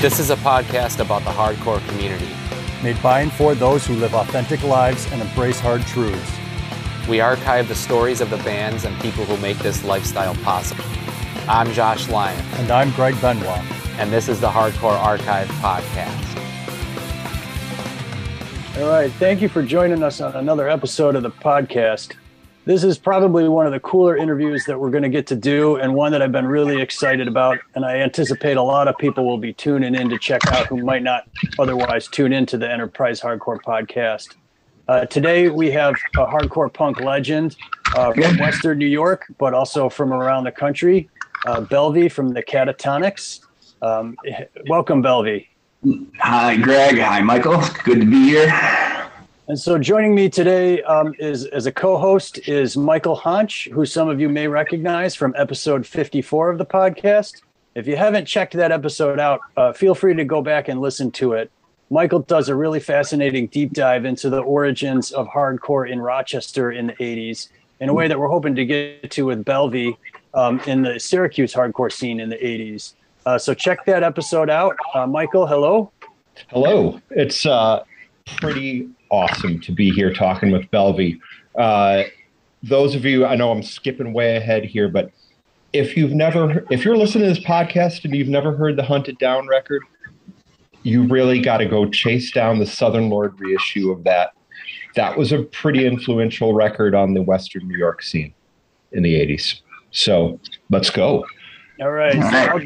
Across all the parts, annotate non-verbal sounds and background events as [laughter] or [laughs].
This is a podcast about the hardcore community. Made by and for those who live authentic lives and embrace hard truths. We archive the stories of the bands and people who make this lifestyle possible. I'm Josh Lyon. And I'm Greg Benoit. And this is the Hardcore Archive Podcast. All right. Thank you for joining us on another episode of the podcast. This is probably one of the cooler interviews that we're going to get to do, and one that I've been really excited about. And I anticipate a lot of people will be tuning in to check out who might not otherwise tune into the Enterprise Hardcore podcast. Uh, today, we have a hardcore punk legend uh, from Western New York, but also from around the country, uh, Belvy from the Catatonics. Um, welcome, Belvy. Hi, Greg. Hi, Michael. Good to be here. And so joining me today um, is as a co-host is Michael Honch, who some of you may recognize from episode 54 of the podcast. If you haven't checked that episode out, uh, feel free to go back and listen to it. Michael does a really fascinating deep dive into the origins of hardcore in Rochester in the 80s in a way that we're hoping to get to with Belvy um, in the Syracuse hardcore scene in the 80s. Uh, so check that episode out. Uh, Michael, hello. Hello. It's uh, pretty awesome to be here talking with Belvy. Uh, those of you, I know I'm skipping way ahead here, but if you've never, if you're listening to this podcast and you've never heard the Hunted Down record, you really got to go chase down the Southern Lord reissue of that. That was a pretty influential record on the Western New York scene in the 80s. So let's go. All right. So I'll,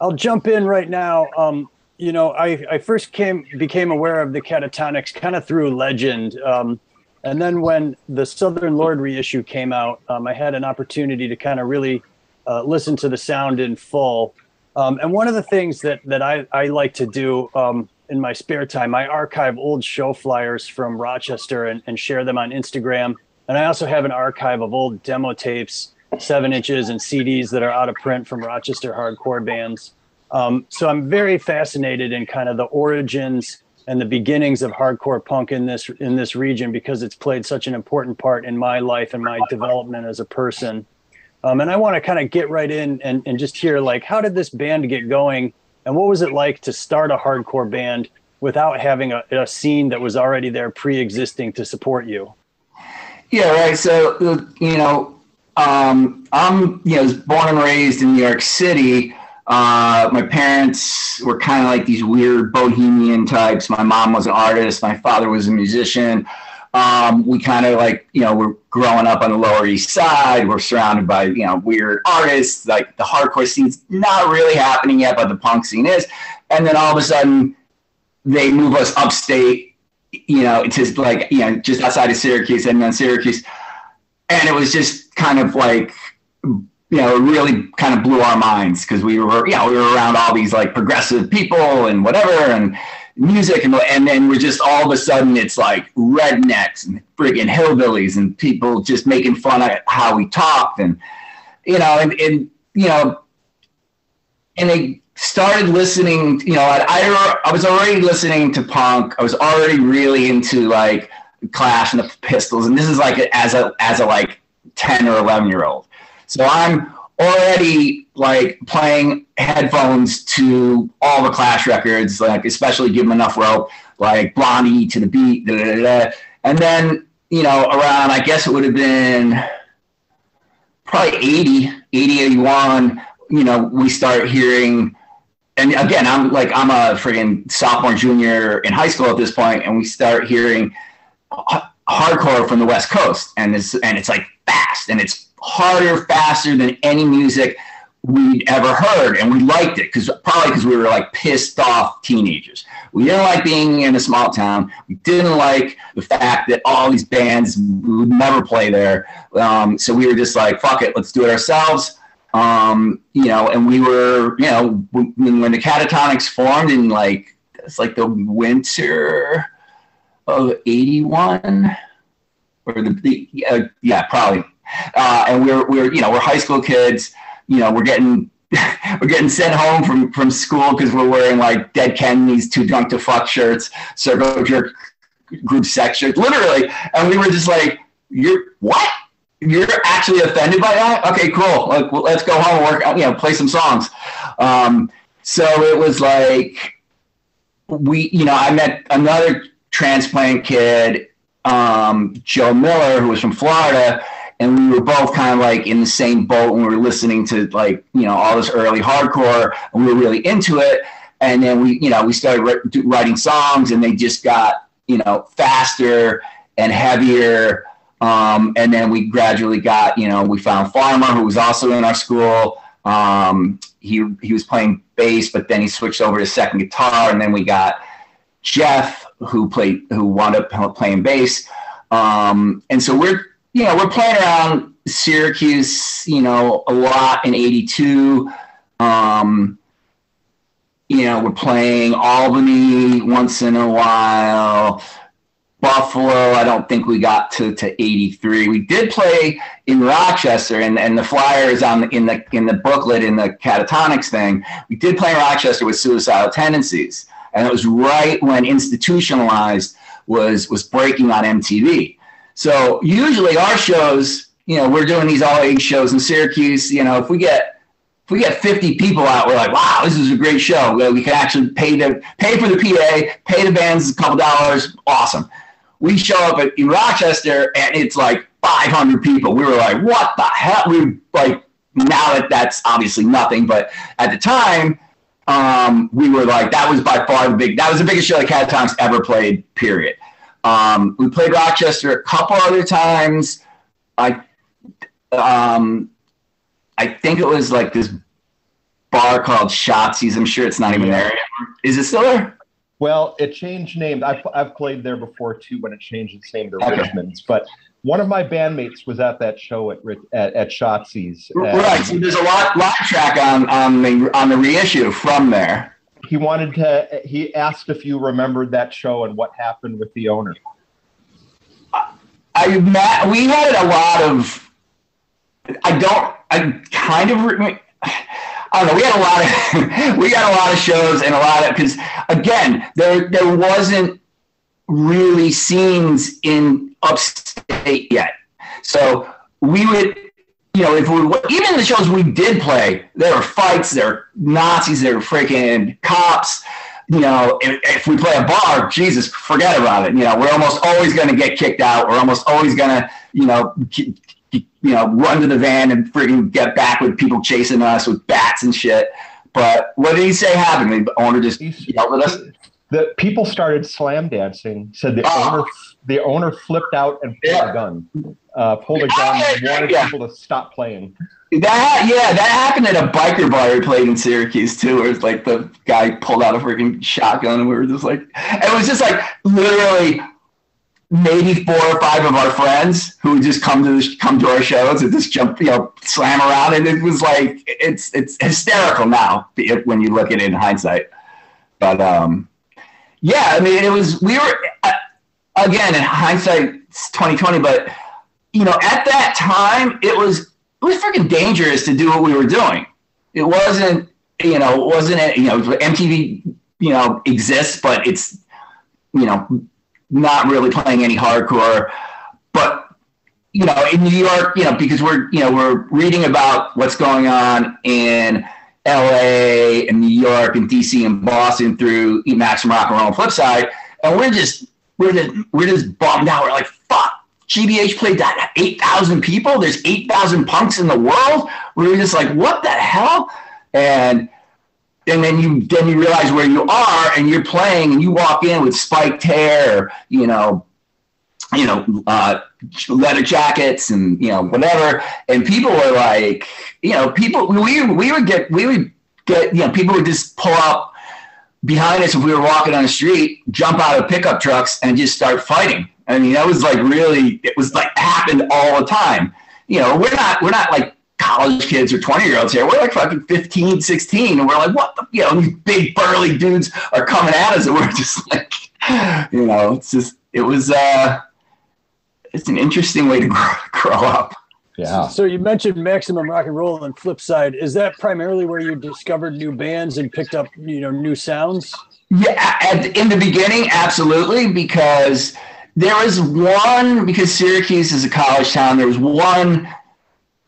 I'll, jump in right now. Um, you know, I, I first came became aware of the catatonics kind of through legend. Um, and then when the Southern Lord reissue came out, um, I had an opportunity to kind of really uh, listen to the sound in full. Um, and one of the things that that I, I like to do um, in my spare time, I archive old show flyers from Rochester and, and share them on Instagram. And I also have an archive of old demo tapes, seven inches, and CDs that are out of print from Rochester hardcore bands. Um, so I'm very fascinated in kind of the origins and the beginnings of hardcore punk in this in this region because it's played such an important part in my life and my development as a person. Um, and I want to kind of get right in and, and just hear like how did this band get going and what was it like to start a hardcore band without having a, a scene that was already there pre-existing to support you? Yeah, right. So you know, um, I'm you know born and raised in New York City. Uh, my parents were kind of like these weird bohemian types. My mom was an artist. My father was a musician. Um, we kind of like, you know, we're growing up on the Lower East Side. We're surrounded by, you know, weird artists. Like the hardcore scene's not really happening yet, but the punk scene is. And then all of a sudden, they move us upstate, you know, to like, you know, just outside of Syracuse and then Syracuse. And it was just kind of like you know, it really kind of blew our minds because we were, you know, we were around all these like progressive people and whatever and music and and then we're just all of a sudden it's like rednecks and friggin' hillbillies and people just making fun of how we talked and you know and, and you know and they started listening you know I, I, I was already listening to punk. I was already really into like clash and the pistols and this is like as a as a like 10 or 11 year old so I'm already like playing headphones to all the Clash records, like especially Give 'Em Enough Rope, like Blondie to the beat, da, da, da, and then you know around I guess it would have been probably 80, 80, 81. You know, we start hearing and again, I'm like I'm a friggin' sophomore, junior in high school at this point, and we start hearing uh, hardcore from the West Coast, and it's and it's like fast, and it's harder, faster than any music we'd ever heard, and we liked it because probably because we were like pissed off teenagers. We didn't like being in a small town. We didn't like the fact that all these bands would never play there. Um, so we were just like, fuck it, let's do it ourselves. Um, you know, and we were, you know, when, the Catatonics formed in like it's like the winter of '81 or the, the uh, yeah, probably uh, and we're we're you know we're high school kids. You know we're getting [laughs] we're getting sent home from from school because we're wearing like Dead Kennedys, Too Drunk to Fuck shirts, Circle Jerk group sex shirts, literally. And we were just like, "You're what? You're actually offended by that? Okay, cool. Like, well, let's go home and work. You know, play some songs." Um, so it was like we, you know, I met another transplant kid, um, Joe Miller, who was from Florida, and we were both kind of like in the same boat and we were listening to like you know all this early hardcore. And we were really into it. And then we you know we started writing songs and they just got you know faster and heavier. Um, and then we gradually got you know we found farmer who was also in our school. Um, he he was playing bass but then he switched over to second guitar. And then we got jeff who played who wound up playing bass. Um, and so we're you know, we're playing around Syracuse, you know, a lot in 82. Um, you know, we're playing Albany once in a while. Buffalo, I don't think we got to, to 83. We did play in Rochester and, and the flyers on the, in the in the booklet in the catatonics thing. We did play in Rochester with suicidal tendencies. And it was right when institutionalized was was breaking on MTV. So usually our shows, you know, we're doing these all age shows in Syracuse. You know, if we get if we get 50 people out, we're like, wow, this is a great show. We can actually pay to pay for the PA, pay the bands a couple dollars. Awesome. We show up at, in Rochester and it's like 500 people. We were like, what the hell? We like now that that's obviously nothing, but at the time, um, we were like, that was by far the big, that was the biggest show that Catatonics ever played, period. Um, we played Rochester a couple other times. I, um, I think it was like this bar called Shotzi's. I'm sure it's not even there anymore. Is it still there? Well, it changed names. I've, I've played there before too when it changed its name to okay. Richmond's. But one of my bandmates was at that show at at, at Shotzi's. Right. So there's a lot live track on on the on the reissue from there he wanted to. He asked if you remembered that show and what happened with the owner. I met. We had a lot of. I don't. I kind of. I don't know. We had a lot of. [laughs] we had a lot of shows and a lot of because again there there wasn't really scenes in upstate yet, so we would you know, if we even the shows we did play, there were fights, there were Nazis, there were freaking cops. You know, if, if, we play a bar, Jesus, forget about it. You know, we're almost always going to get kicked out. We're almost always going to, you know, you know, run to the van and freaking get back with people chasing us with bats and shit. But what did he say happened? The owner just yelled at us. The people started slam dancing. Said the oh. owner, the owner flipped out and pulled yeah. a gun uh, pulled a gun and wanted yeah. people to stop playing. That yeah, that happened at a biker bar we played in Syracuse too, where it's like the guy pulled out a freaking shotgun and we were just like, it was just like literally maybe four or five of our friends who would just come to the, come to our shows and just jump, you know, slam around, and it was like it's it's hysterical now when you look at it in hindsight. But um, yeah, I mean, it was we were uh, again in hindsight, it's twenty twenty, but you know, at that time, it was it was freaking dangerous to do what we were doing. It wasn't, you know, it wasn't you know MTV, you know, exists, but it's you know not really playing any hardcore. But you know, in New York, you know, because we're you know we're reading about what's going on in L.A. and New York and D.C. and Boston through Maximum Rock and Roll Flipside, and we're just we're just we're just bummed out. We're like, fuck, GBH played that 8,000 people. There's 8,000 punks in the world. We were just like, what the hell? And and then you then you realize where you are and you're playing and you walk in with spiked hair, you know, you know, uh, leather jackets and you know whatever, and people were like, you know, people we we would get we would get you know people would just pull up behind us if we were walking on the street, jump out of pickup trucks and just start fighting I mean, that was like really, it was like happened all the time. You know, we're not, we're not like college kids or 20 year olds here. We're like fucking 15, 16. And we're like, what the, you know, these big burly dudes are coming at us. And we're [laughs] just like, you know, it's just, it was, uh, it's an interesting way to [laughs] grow, grow up. Yeah. So you mentioned Maximum Rock and Roll and Flipside. Is that primarily where you discovered new bands and picked up, you know, new sounds? Yeah, at, in the beginning, absolutely, because there was one because Syracuse is a college town. There was one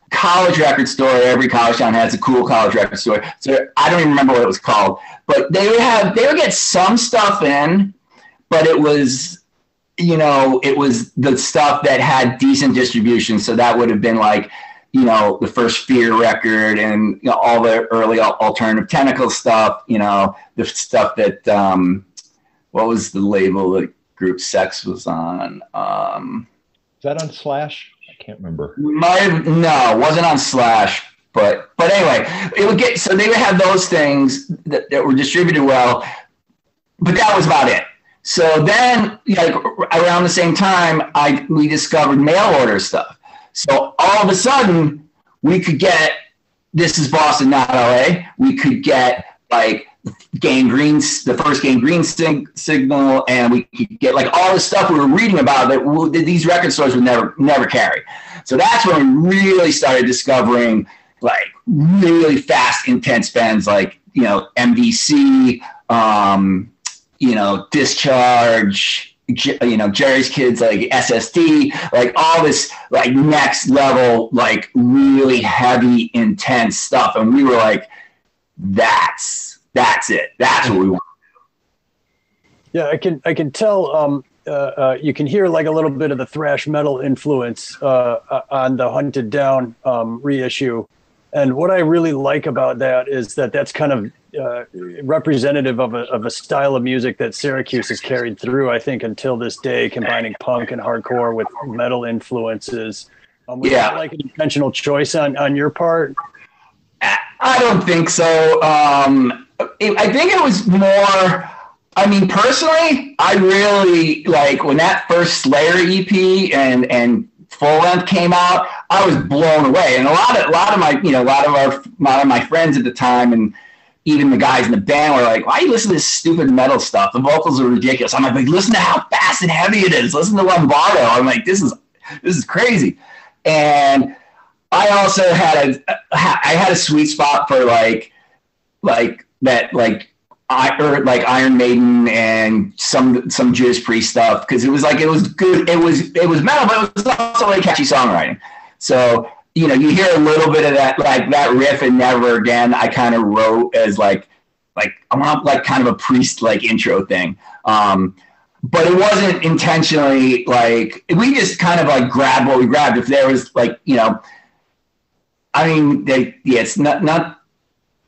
college record store. Every college town has a cool college record store. So I don't even remember what it was called, but they would have they would get some stuff in, but it was you know it was the stuff that had decent distribution. So that would have been like you know the first Fear record and you know, all the early alternative tentacle stuff. You know the stuff that um, what was the label that Group Sex was on. Um, Is that on Slash? I can't remember. My no, wasn't on Slash, but but anyway, it would get so they would have those things that, that were distributed well, but that was about it. So then, like around the same time, I we discovered mail order stuff. So all of a sudden, we could get this is Boston, not LA. We could get like Gang Green, the first Gang Green sig- signal, and we could get like all the stuff we were reading about that, w- that these record stores would never never carry. So that's when we really started discovering like really fast, intense bands like you know MDC, um, you know Discharge, you know Jerry's Kids, like SSD, like all this like next level, like really heavy, intense stuff, and we were like, that's that's it. That's what we want. Yeah, I can I can tell. Um, uh, uh, you can hear like a little bit of the thrash metal influence uh, uh on the Hunted Down um, reissue, and what I really like about that is that that's kind of uh, representative of a of a style of music that Syracuse has carried through. I think until this day, combining punk and hardcore with metal influences. Um, was Yeah. that like an intentional choice on on your part? I don't think so. Um, it, I think it was more. I mean, personally, I really like when that first Slayer EP and and full length came out. I was blown away, and a lot of a lot of my you know a lot of our a lot of my friends at the time and even the guys in the band were like, "Why you listen to this stupid metal stuff? The vocals are ridiculous." I'm like, "Listen to how fast and heavy it is. Listen to Lombardo." I'm like, "This is this is crazy," and I also had a I had a sweet spot for like like that like I like Iron Maiden and some some Judas Priest stuff because it was like it was good it was it was metal but it was also like catchy songwriting. So you know you hear a little bit of that like that riff in Never Again I kind of wrote as like like I want like kind of a priest like intro thing. Um, but it wasn't intentionally like we just kind of like grabbed what we grabbed. If there was like you know I mean, they, yeah, it's not not.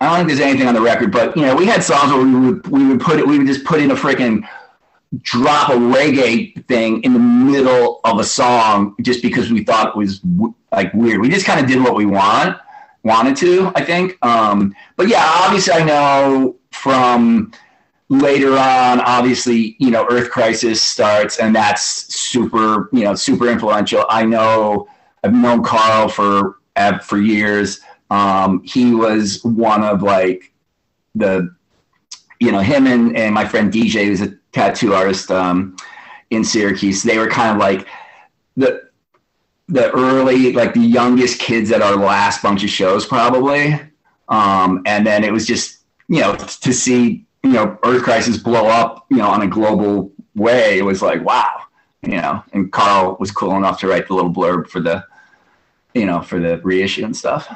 I don't think there's anything on the record, but you know, we had songs where we would we would put it, we would just put in a freaking drop a reggae thing in the middle of a song just because we thought it was like weird. We just kind of did what we want wanted to, I think. Um, but yeah, obviously, I know from later on, obviously, you know, Earth Crisis starts, and that's super, you know, super influential. I know I've known Karl for for years. Um, he was one of like the, you know, him and, and my friend DJ, was a tattoo artist um, in Syracuse. They were kind of like the the early, like the youngest kids at our last bunch of shows, probably. Um, and then it was just, you know, to see, you know, Earth Crisis blow up, you know, on a global way. It was like, wow, you know. And Karl was cool enough to write the little blurb for the, you know, for the reissue and stuff.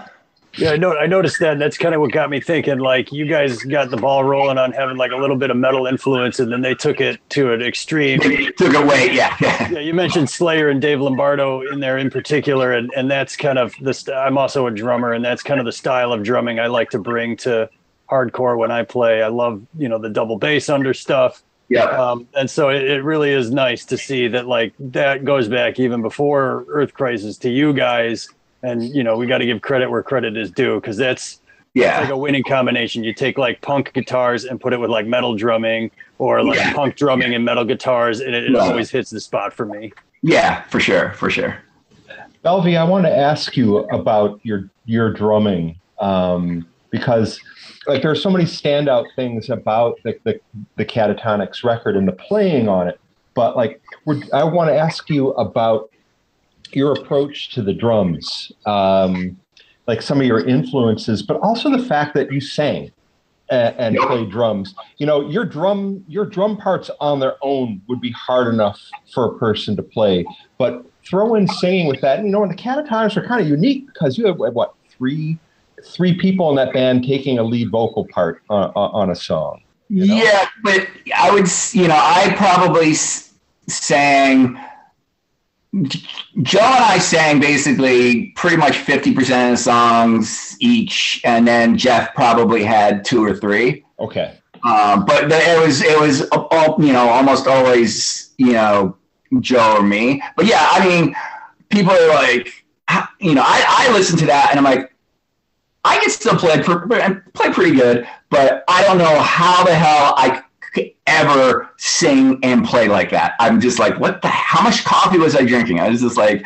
Yeah, I know. I noticed that. That's kind of what got me thinking. Like, you guys got the ball rolling on having like a little bit of metal influence, and then they took it to an extreme. Took away, yeah. [laughs] Yeah, you mentioned Slayer and Dave Lombardo in there in particular, and and that's kind of the. St- I'm also a drummer, and that's kind of the style of drumming I like to bring to hardcore when I play. I love you know the double bass under stuff. yeah. Um, and so it, it really is nice to see that like that goes back even before Earth Crisis to you guys. And you know we got to give credit where credit is due because that's Yeah. like a winning combination. You take like punk guitars and put it with like metal drumming, or like Yeah. punk drumming and metal guitars, and it, it Yeah. always hits the spot for me. Yeah, for sure, for sure. Belvy, I want to ask you about your your drumming um, because like there are so many standout things about the, the the Catatonics record and the playing on it, but like we're, I want to ask you about your approach to the drums, um, like some of your influences, but also the fact that you sang and, and Yep. play drums. You know, your drum your drum parts on their own would be hard enough for a person to play, but throw in singing with that. And, you know, and the Catatonics are kind of unique because you have what three three people in that band taking a lead vocal part on, on a song. You know? Yeah, but I would, you know, I probably sang. Joe and I sang basically pretty much 50% of the songs each, and then Jeff probably had two or three. Okay. Um, but it was it was you know almost always you know Joe or me. But yeah, I mean, people are like, you know, I, I listen to that and I'm like, I can still play play pretty good, but I don't know how the hell I could ever sing and play like that. I'm just like, what the? How much coffee was I drinking? I was just [laughs] like,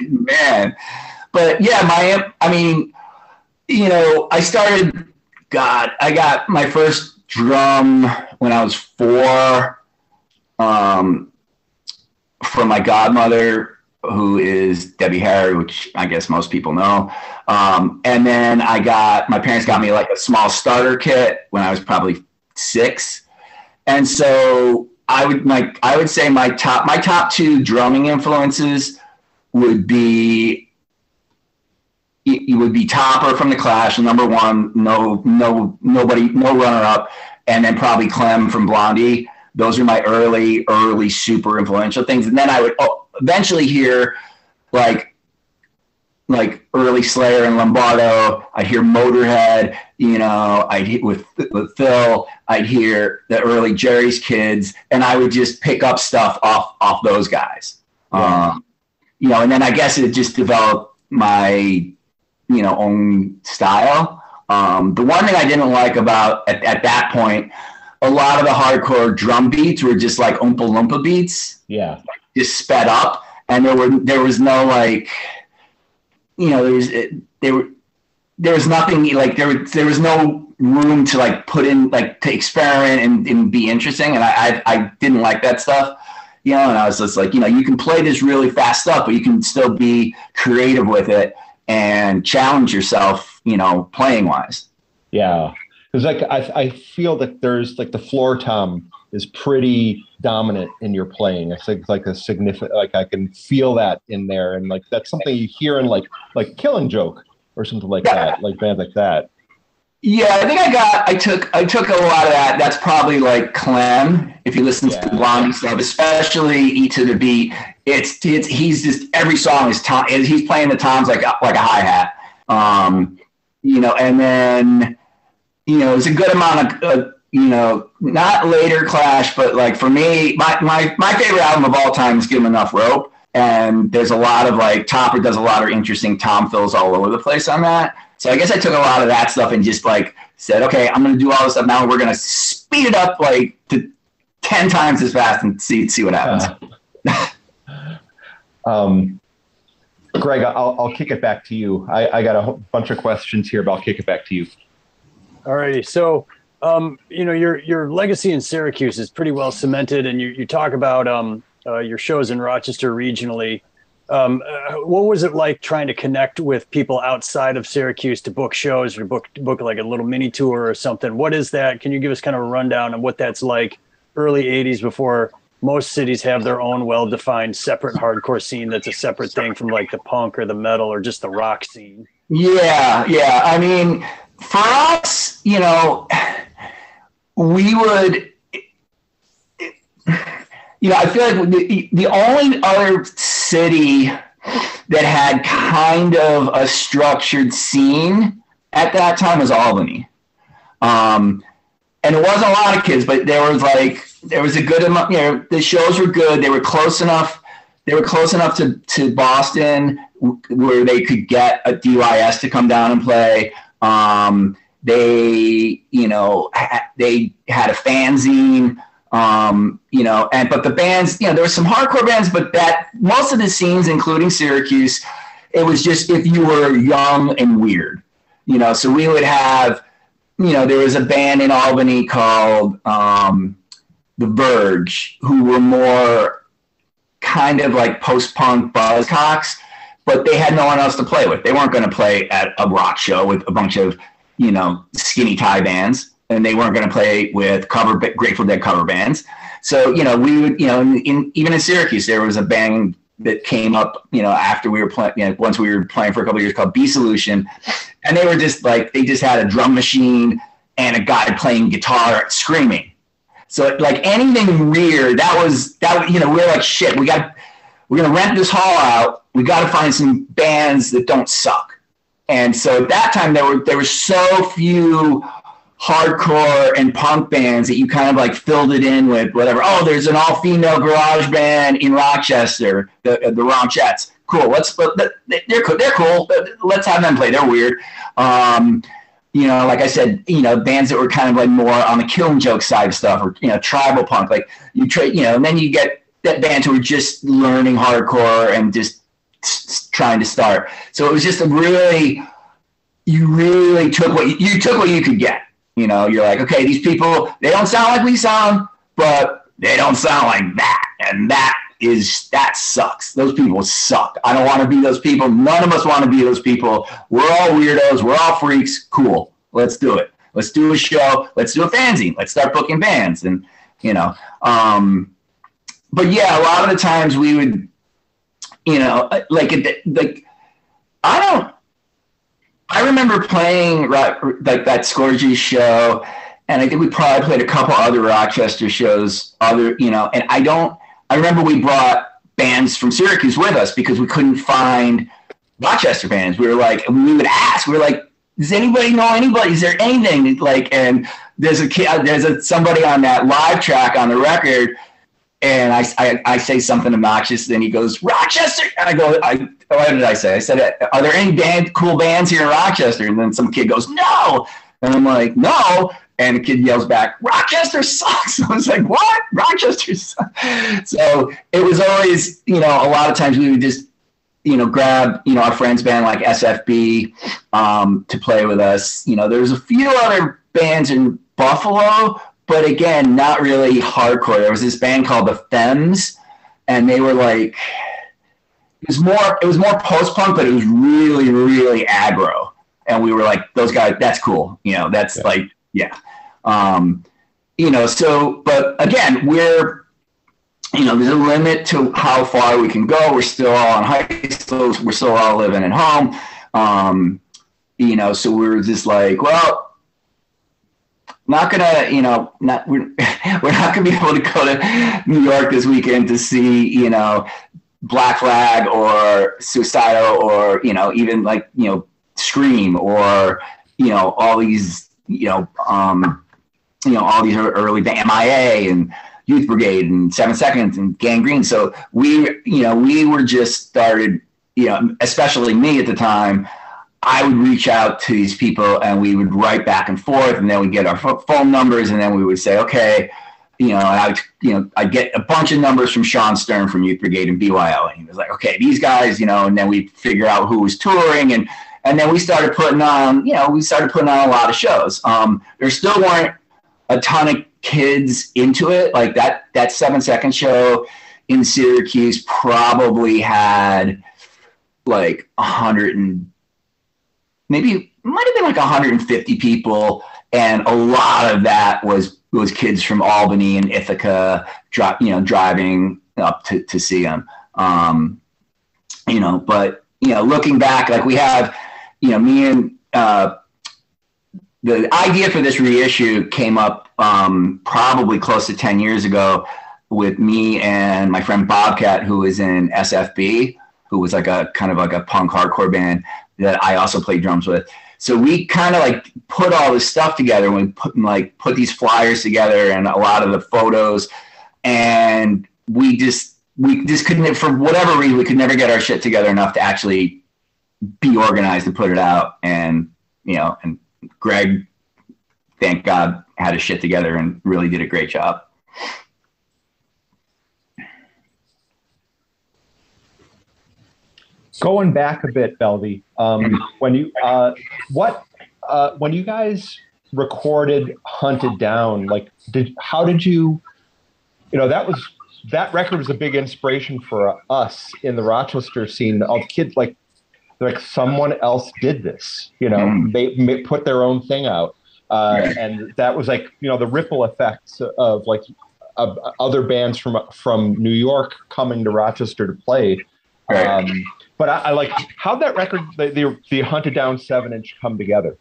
man. But yeah, my, I mean, you know, I started. God, I got my first drum when I was four. Um, from my godmother, who is Debbie Harry, which I guess most people know. Um, and then I got my parents got me like a small starter kit when I was probably six, and so I would like I would say my top my top two drumming influences would be it would be Topper from the Clash, number one, no no nobody no runner up, and then probably Clem from Blondie. Those are my early early super influential things, and then I would oh, eventually hear like like early Slayer and Lombardo. I'd hear Motorhead, you know, I'd with with Phil, I'd hear the early Jerry's Kids, and I would just pick up stuff off off those guys. Yeah. Um, you know, and then I guess it just developed my you know own style. Um, the one thing I didn't like about at, at that point, a lot of the hardcore drum beats were just like Oompa Loompa beats. Yeah, just sped up, and there were there was no like you know, there was there were there was nothing like there was there was no room to like put in like to experiment and, and be interesting, and I, I I didn't like that stuff. You know, and I was just like, you know, you can play this really fast stuff, but you can still be creative with it and challenge yourself, you know, playing wise. Yeah. Because like I, I feel that there's like the floor tom is pretty dominant in your playing. I think like a significant, like I can feel that in there, and like that's something you hear in like like Killing Joke or something like yeah. that, like bands like that. Yeah, I think I got, I took, I took a lot of that. That's probably like Clem. If you listen yeah. to Blondie stuff, especially "Eat to the Beat," it's, it's, he's just every song is tom. He's playing the toms like like a hi hat. Um, you know, and then you know, it's a good amount of. Uh, you know, not later Clash, but like for me, my, my, my favorite album of all time is Give 'Em Enough Rope. And there's a lot of like, Topper does a lot of interesting tom fills all over the place on that. So I guess I took a lot of that stuff and just like said, okay, I'm going to do all this stuff now. We're going to speed it up like to 10 times as fast and see, see what happens. Uh, [laughs] um, Greg, I'll, I'll kick it back to you. I, I got a bunch of questions here, but I'll kick it back to you. All righty. So um, you know, your your legacy in Syracuse is pretty well cemented, and you you talk about um, your shows in Rochester regionally. Um, uh, what was it like trying to connect with people outside of Syracuse to book shows or book book like a little mini tour or something? What is that? Can you give us kind of a rundown on what that's like early '80s before most cities have their own well-defined separate hardcore scene that's a separate thing from like the punk or the metal or just the rock scene? Yeah, yeah. I mean, for us, you know we would you know, I feel like the, the only other city that had kind of a structured scene at that time was Albany. Um, and it wasn't a lot of kids, but there was like, there was a good amount, you know, the shows were good. They were close enough. They were close enough to, to Boston where they could get a DYS to come down and play. Um, they, you know, ha- they had a fanzine, um, you know, and but the bands, you know, there were some hardcore bands, but that most of the scenes, including Syracuse, it was just if you were young and weird, you know. So we would have, you know, there was a band in Albany called um, The Verge, who were more kind of like post punk buzzcocks, but they had no one else to play with. They weren't going to play at a rock show with a bunch of you know, skinny tie bands, and they weren't going to play with cover Grateful Dead cover bands. So you know, we would, you know, in, in, even in Syracuse, there was a band that came up, you know, after we were playing, you know, once we were playing for a couple years called B Solution. And they were just like, they just had a drum machine and a guy playing guitar screaming. So like anything weird, that was, that, you know, we are like, shit, we got, we're to rent this hall out. We got to find some bands that don't suck. And so at that time there were, there were so few hardcore and punk bands that you kind of like filled it in with whatever. Oh, there's an all female garage band in Rochester, the the Ronchettes. Cool. Let's they're cool. They're cool. Let's have them play. They're weird. Um, you know, like I said, you know, bands that were kind of like more on the killing joke side of stuff, or you know, tribal punk. Like you trade, you know, and then you get that bands who are just learning hardcore and just trying to start. So it was just a really, you really took what you, you took what you could get you know, you're like, okay, these people, they don't sound like we sound, but they don't sound like that. And that is, that sucks. Those people suck. I don't want to be those people. None of us want to be those people. We're all weirdos. We're all freaks. Cool. Let's do it. Let's do a show. Let's do a fanzine. Let's start booking bands. And, you know, um, but yeah, a lot of the times we would, you know, like, like, I don't, I remember playing like that Scorgy show, and I think we probably played a couple other Rochester shows. Other, you know, and I don't. I remember we brought bands from Syracuse with us because we couldn't find Rochester bands. We were like, we would ask. We were like, does anybody know anybody? Is there anything like? And there's a kid, there's a somebody on that live track on the record and I, I, I, say something obnoxious, and he goes, Rochester. And I go, I, what did I say? I said, Are there any band, cool bands here in Rochester? And then some kid goes, No. And I'm like, No. And the kid yells back, Rochester sucks. [laughs] I was like, What? Rochester sucks. So it was always, you know, a lot of times we would just, you know, grab, you know, our friends band like SFB um, to play with us. You know, there's a few other bands in Buffalo, but again, not really hardcore. There was this band called the Femmes, and they were like, it was more, it was more post punk, but it was really, really aggro. And we were like, those guys, that's cool. You know, that's yeah. like, yeah. Um, you know, so, but again, we're, you know, there's a limit to how far we can go. We're still all in high school. We're still all living at home. Um, you know, so we're just like, well, not gonna, you know, not we're, [laughs] we're not gonna be able to go to New York this weekend to see, you know, Black Flag or Suicidal or you know even like you know Scream or you know all these you know um, you know all these early the MIA and Youth Brigade and Seven Seconds and Gang Green. So we you know we were just started you know especially me at the time I would reach out to these people and we would write back and forth, and then we'd get our phone numbers, and then we would say, okay, you know, I would, you know, I'd get a bunch of numbers from Shawn Stern from Youth Brigade and BYO, and he was like, okay, these guys, you know, and then we'd figure out who was touring, and and then we started putting on, you know, we started putting on a lot of shows. Um, there still weren't a ton of kids into it, like that that seven second show in Syracuse probably had like a hundred and maybe might have been like 150 people, and a lot of that was was kids from Albany and Ithaca, dri- you know, driving up to to see them. Um, you know, but you know, looking back, like we have, you know, me and uh, the idea for this reissue came up um, probably close to 10 years ago with me and my friend Bobcat, who is in SFB, who was like a kind of like a punk hardcore band that I also played drums with. So we kind of like put all this stuff together and we put like put these flyers together and a lot of the photos, and we just we just couldn't for whatever reason we could never get our shit together enough to actually be organized and put it out. And you know, and Greg, thank God, had his shit together and really did a great job. Going back a bit, Belvy, um, when you uh, what uh, when you guys recorded "Hunted Down," like, did how did you? You know, that was that record was a big inspiration for us in the Rochester scene of kids like like someone else did this. You know, mm. they, they, put their own thing out, uh, and that was like you know the ripple effects of like of other bands from from New York coming to Rochester to play. Um, but I, I like how'd that record, the, the the hunted down seven inch, come together.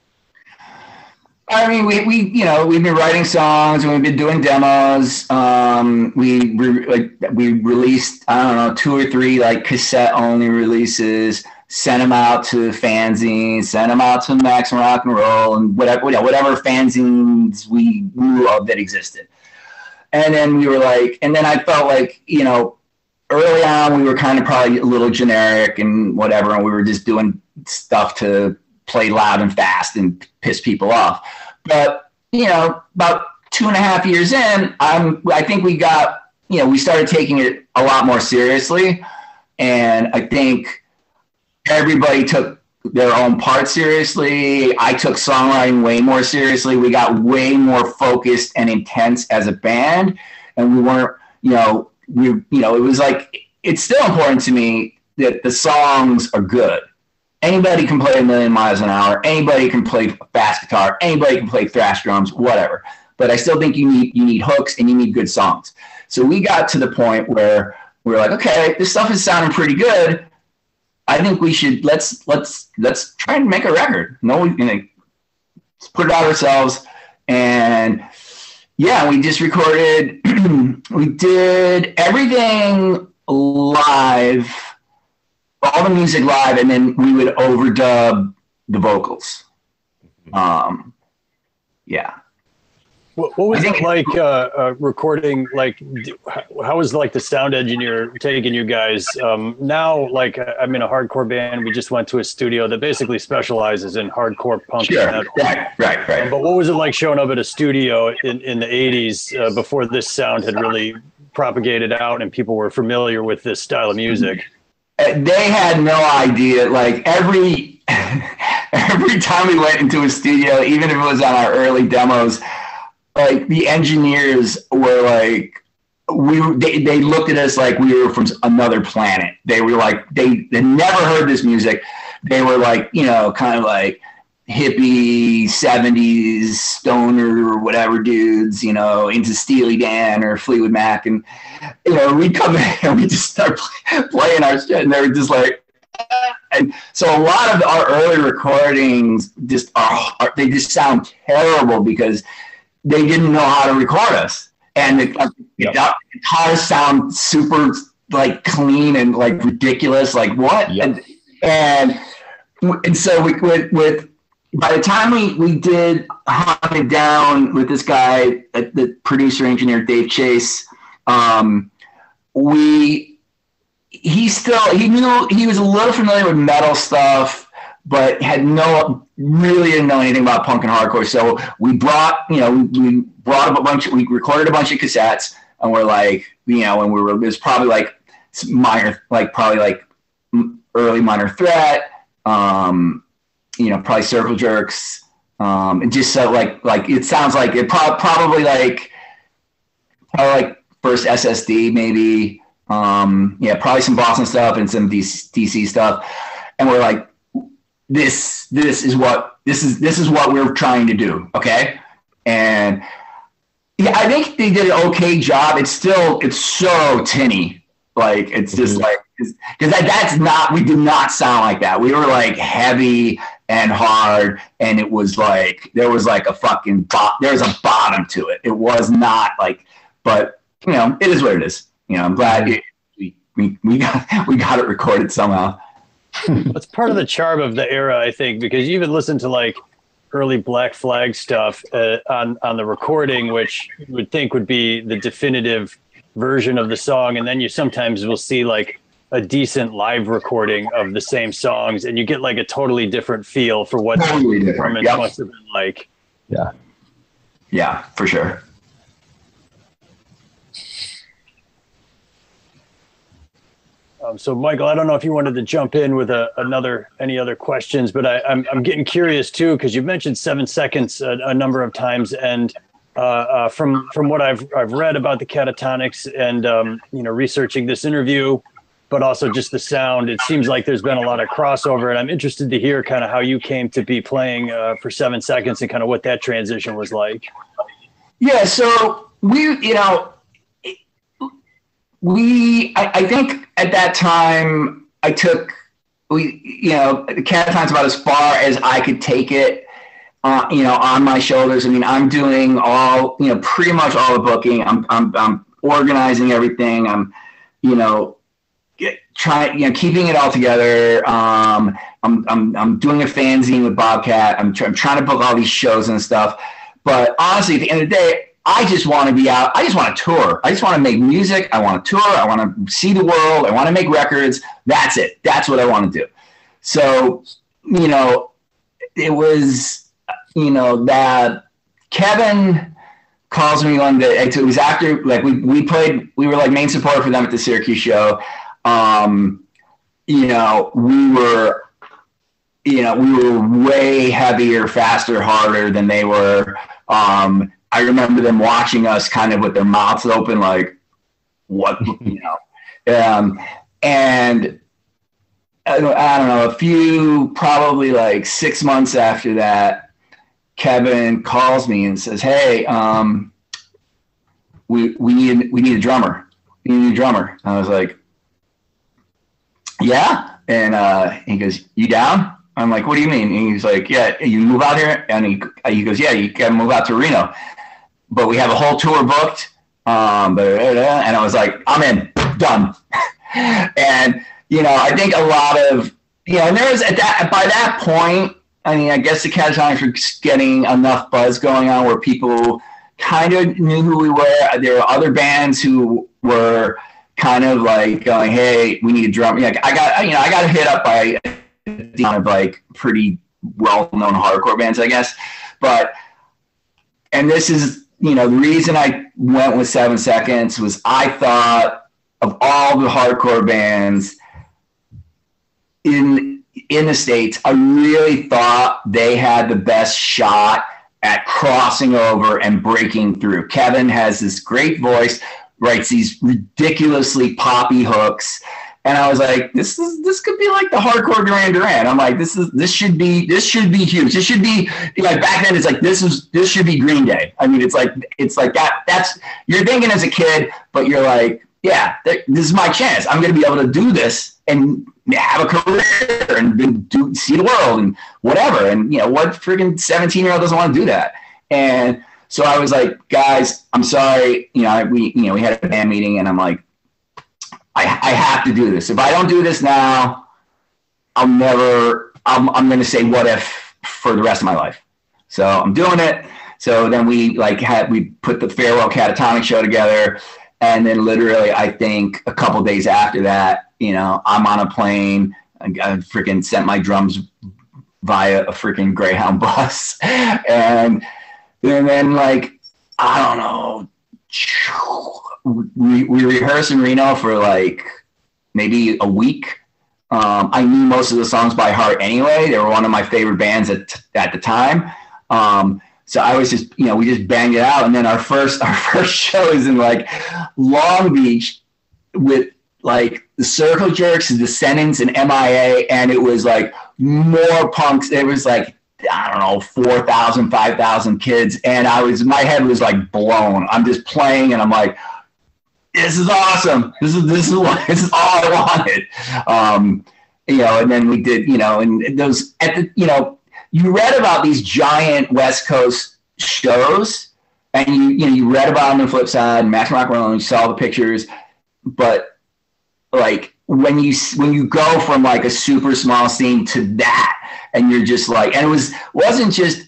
I mean, we, we you know we've been writing songs and we've been doing demos. Um, we like we released I don't know two or three like cassette only releases. Sent them out to fanzines, sent them out to Maximum Rock and Roll, and whatever you know, whatever fanzines we knew of that existed. And then we were like, and then I felt like you know, early on we were kind of probably a little generic and whatever, and we were just doing stuff to play loud and fast and piss people off. But you know, about two and a half years in, I'm I think we got you know we started taking it a lot more seriously, and I think everybody took their own part seriously. I took songwriting way more seriously. We got way more focused and intense as a band, and we weren't you know we you know it was like it's still important to me that the songs are good anybody can play a million miles an hour. Anybody can play fast guitar. Anybody can play thrash drums, whatever. But I still think you need you need hooks and you need good songs. So we got to the point where we are like, okay, this stuff is sounding pretty good. I think we should let's let's let's try and make a record. No, you know, let's put it out ourselves. And yeah, we just recorded. [clears throat] we did everything live all the music live, and then we would overdub the vocals. Um, yeah. What, what was it like uh, uh, recording? Like, how was like the sound engineer taking you guys? Um, now, like, I'm in a hardcore band. We just went to a studio that basically specializes in hardcore punk. Sure. Right. Right. Right. Um, but what was it like showing up at a studio in, in the '80s uh, before this sound had really propagated out and people were familiar with this style of music? they had no idea. Like every [laughs] every time we went into a studio, even if it was on our early demos, like the engineers were like we they, they looked at us like we were from another planet. They were like they they never heard this music. They were like you know kind of like hippie 70s stoner or whatever dudes, you know, into Steely Dan or Fleetwood Mac. And, you know, we'd come in [laughs] and we just start play, playing our shit and they were just like, uh, and so a lot of our early recordings just are they just sound terrible because they didn't know how to record us. And the, yep. the guitars sound super like clean and like ridiculous. Like what? Yep. And, and, and so we, with, with by the time we, we did It Down with this guy, uh, the producer engineer Dave Chase, um, we he still he knew he was a little familiar with metal stuff, but had no really didn't know anything about punk and hardcore. So we brought you know we brought a bunch we recorded a bunch of cassettes and we're like you know and we were it was probably like minor like probably like early minor threat. Um, you know, probably circle jerks. Um, and just so like, like it sounds like it pro- probably like, probably like first SSD maybe. Um, yeah, probably some Boston stuff and some DC stuff. And we're like, this, this is what, this is, this is what we're trying to do. Okay. And yeah, I think they did an okay job. It's still, it's so tinny. Like, it's just mm-hmm. like, because that, that's not we did not sound like that we were like heavy and hard and it was like there was like a fucking bo- there's a bottom to it it was not like but you know it is what it is you know i'm glad it, we, we, we got [laughs] we got it recorded somehow that's part of the charm of the era i think because you even listen to like early black flag stuff uh, on on the recording which you would think would be the definitive version of the song and then you sometimes will see like a decent live recording of the same songs and you get like a totally different feel for what totally the performance yep. must have been like. Yeah. Yeah, for sure. Um, so, Michael, I don't know if you wanted to jump in with a, another any other questions, but I, am I'm, I'm getting curious too because you mentioned seven seconds a, a, number of times, and uh, uh, from from what I've I've read about the Catatonics and um, you know researching this interview, but also just the sound. It seems like there's been a lot of crossover, and I'm interested to hear kind of how you came to be playing uh, for seven seconds and kind of what that transition was like. Yeah, so we, you know, we, I, I think at that time, I took we, you know, the Catatonic's about as far as I could take it. Uh, you know, on my shoulders. I mean, I'm doing all, you know, pretty much all the booking. I'm, I'm, I'm organizing everything. I'm, you know, trying, you know, keeping it all together. Um, I'm, I'm, I'm doing a fanzine with Bobcat. I'm, tr- I'm trying to book all these shows and stuff. But honestly, at the end of the day, I just want to be out. I just want to tour. I just want to make music. I want to tour. I want to see the world. I want to make records. That's it. That's what I want to do. So, you know, it was you know, that Kevin calls me on the, It was after like we we played. We were like main support for them at the Syracuse show. Um, you know, we were. You know, we were way heavier, faster, harder than they were. Um, I remember them watching us kind of with their mouths open, like, what, [laughs] you know. Um, and I don't, I don't know, a few, probably like six months after that, Kevin calls me and says, "Hey, um, we we need we need a drummer. We need a drummer." I was like, "Yeah," and uh, he goes, "You down?" I'm like, "What do you mean?" And he's like, "Yeah, you move out here," and he he goes, "Yeah, you can move out to Reno, but we have a whole tour booked." Um, and I was like, "I'm in, done," [laughs] and you know, I think a lot of you know, and there was at that by that point I mean, I guess the Catatonics were getting enough buzz going on where people kind of knew who we were. There were other bands who were kind of like going, "Hey, we need a drum." Like I got, you know, I got hit up by kind of like pretty well-known hardcore bands, I guess. But and this is, you know, the reason I went with Seven Seconds was I thought of all the hardcore bands in in the States, I really thought they had the best shot at crossing over and breaking through. Kevin has this great voice, writes these ridiculously poppy hooks. And I was like, this is this could be like the hardcore Duran Duran. I'm like, this is this should be this should be huge. This should be like back then. It's like this is this should be Green Day. I mean, it's like it's like that. That's you're thinking as a kid, but you're like, yeah, this is my chance. I'm going to be able to do this and have a career and do see the world and whatever. And you know, what freaking 17 year old doesn't want to do that? And so I was like, guys, I'm sorry. You know, we you know we had a band meeting, and I'm like, I I have to do this. If I don't do this now, I'll never. I'm I'm going to say what if for the rest of my life. So I'm doing it. So then we like had we put the farewell catatonic show together, and then literally I think a couple days after that you know, I'm on a plane. I, I freaking sent my drums via a freaking Greyhound [laughs] bus, and and then like I don't know, we we rehearsed in Reno for like maybe a week. Um, I knew most of the songs by heart anyway. They were one of my favorite bands at at the time. Um, so I was just, you know, we just banged it out. And then our first, [laughs] our first show is in like Long Beach with like the Circle Jerks, the Descendents, and MIA, and it was like more punks. It was like I don't know, 4,000, 5,000 kids. And I was, my head was like blown. I'm just playing and I'm like, this is awesome. This is, this is what, [laughs] this is all I wanted. Um, you know, and then we did, you know, and those at the, you know, you read about these giant West Coast shows and you, you know, you read about them on the flip side, Max Rock and you saw the pictures, but like when you when you go from like a super small scene to that and you're just like and it was wasn't just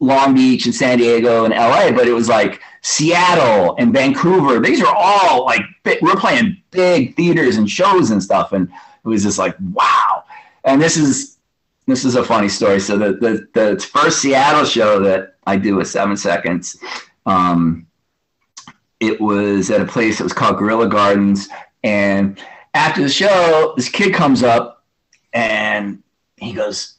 long beach and san diego and la but it was like seattle and vancouver. These are all like we're playing big theaters and shows and stuff and it was just like wow. And this is this is a funny story. So the the, the first seattle show that i do with seven seconds um it was at a place that was called gorilla Gardens and after the show, this kid comes up and he goes,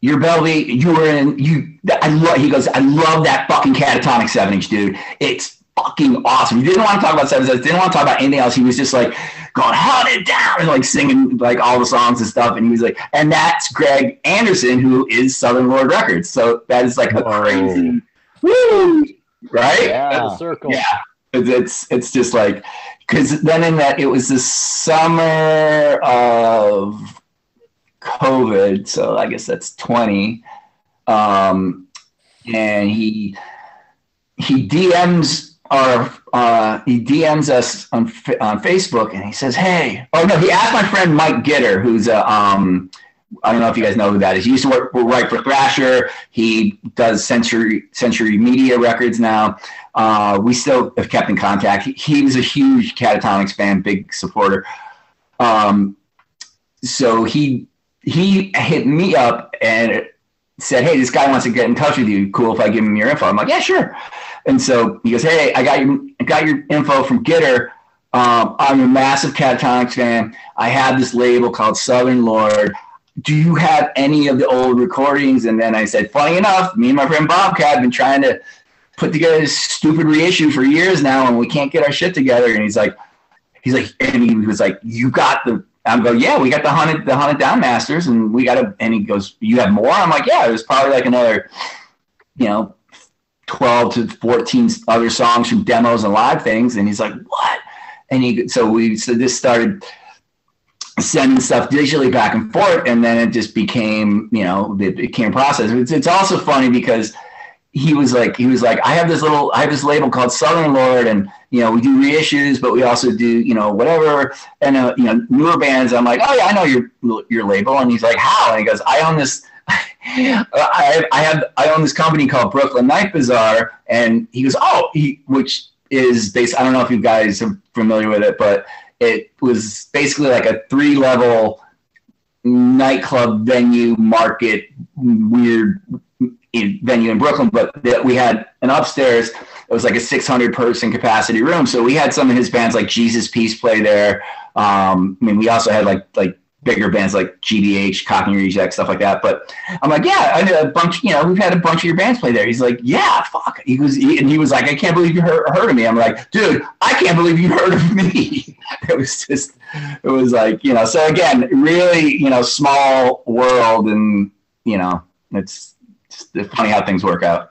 "You're Belvy. You were in you. I love." He goes, "I love that fucking catatonic seven inch, dude. It's fucking awesome." He didn't want to talk about seven inch. Didn't want to talk about anything else. He was just like going, "Hunt it down," and like singing like all the songs and stuff. And he was like, and that's Greg Anderson, who is Southern Lord Records. So that is like a Whoa. crazy, woo, right? Yeah, circle. Yeah it's it's just like because then in that it was the summer of COVID, so I guess that's twenty. Um, and he he DMs our uh, he DMs us on on Facebook and he says, "Hey, oh no," he asked my friend Mike Gitter, who's a um, I don't know if you guys know who that is. He used to work write for Thrasher. He does Century Century Media Records now. Uh, we still have kept in contact. He, was a huge Catatonics fan, big supporter. Um, so he he hit me up and said, "Hey, this guy wants to get in touch with you. Cool if I give him your info." I'm like, "Yeah, sure." And so he goes, "Hey, I got your I got your info from Gitter. Um, I'm a massive Catatonics fan. I have this label called Southern Lord." do you have any of the old recordings? And then I said, funny enough, me and my friend Bobcat have been trying to put together this stupid reissue for years now, and we can't get our shit together. And he's like, he's like, and he was like, you got the. I'm going, yeah, we got the hunted, the hunted down masters, and we got a. And he goes, you have more? I'm like, yeah, there's probably like another, you know, 12 to 14 other songs from demos and live things. And he's like, what? And he, so we, so this started sending stuff digitally back and forth, and then it just became, you know, it became a process. It's, it's also funny because he was like, he was like, I have this little, I have this label called Southern Lord, and you know, we do reissues, but we also do, you know, whatever, and uh, you know, newer bands. I'm like, oh yeah, I know your your label, and he's like, how? And he goes, I own this. [laughs] I, I have I own this company called Brooklyn Night Bazaar, and he goes, oh, he which is based. I don't know if you guys are familiar with it, but it was basically like a three level nightclub venue market weird venue in Brooklyn, but that we had an upstairs. It was like a 600 person capacity room. So we had some of his bands like Jesus Piece play there. Um, I mean, we also had like like bigger bands like GBH, Cockney Reject, stuff like that. But I'm like, yeah, I know a bunch. You know, we've had a bunch of your bands play there. He's like, yeah, fuck. He was, he, and he was like, I can't believe you heard, heard of me. I'm like, dude, I can't believe you heard of me. [laughs] it was just, it was like, you know. So again, really, you know, small world, and you know, it's, it's funny how things work out.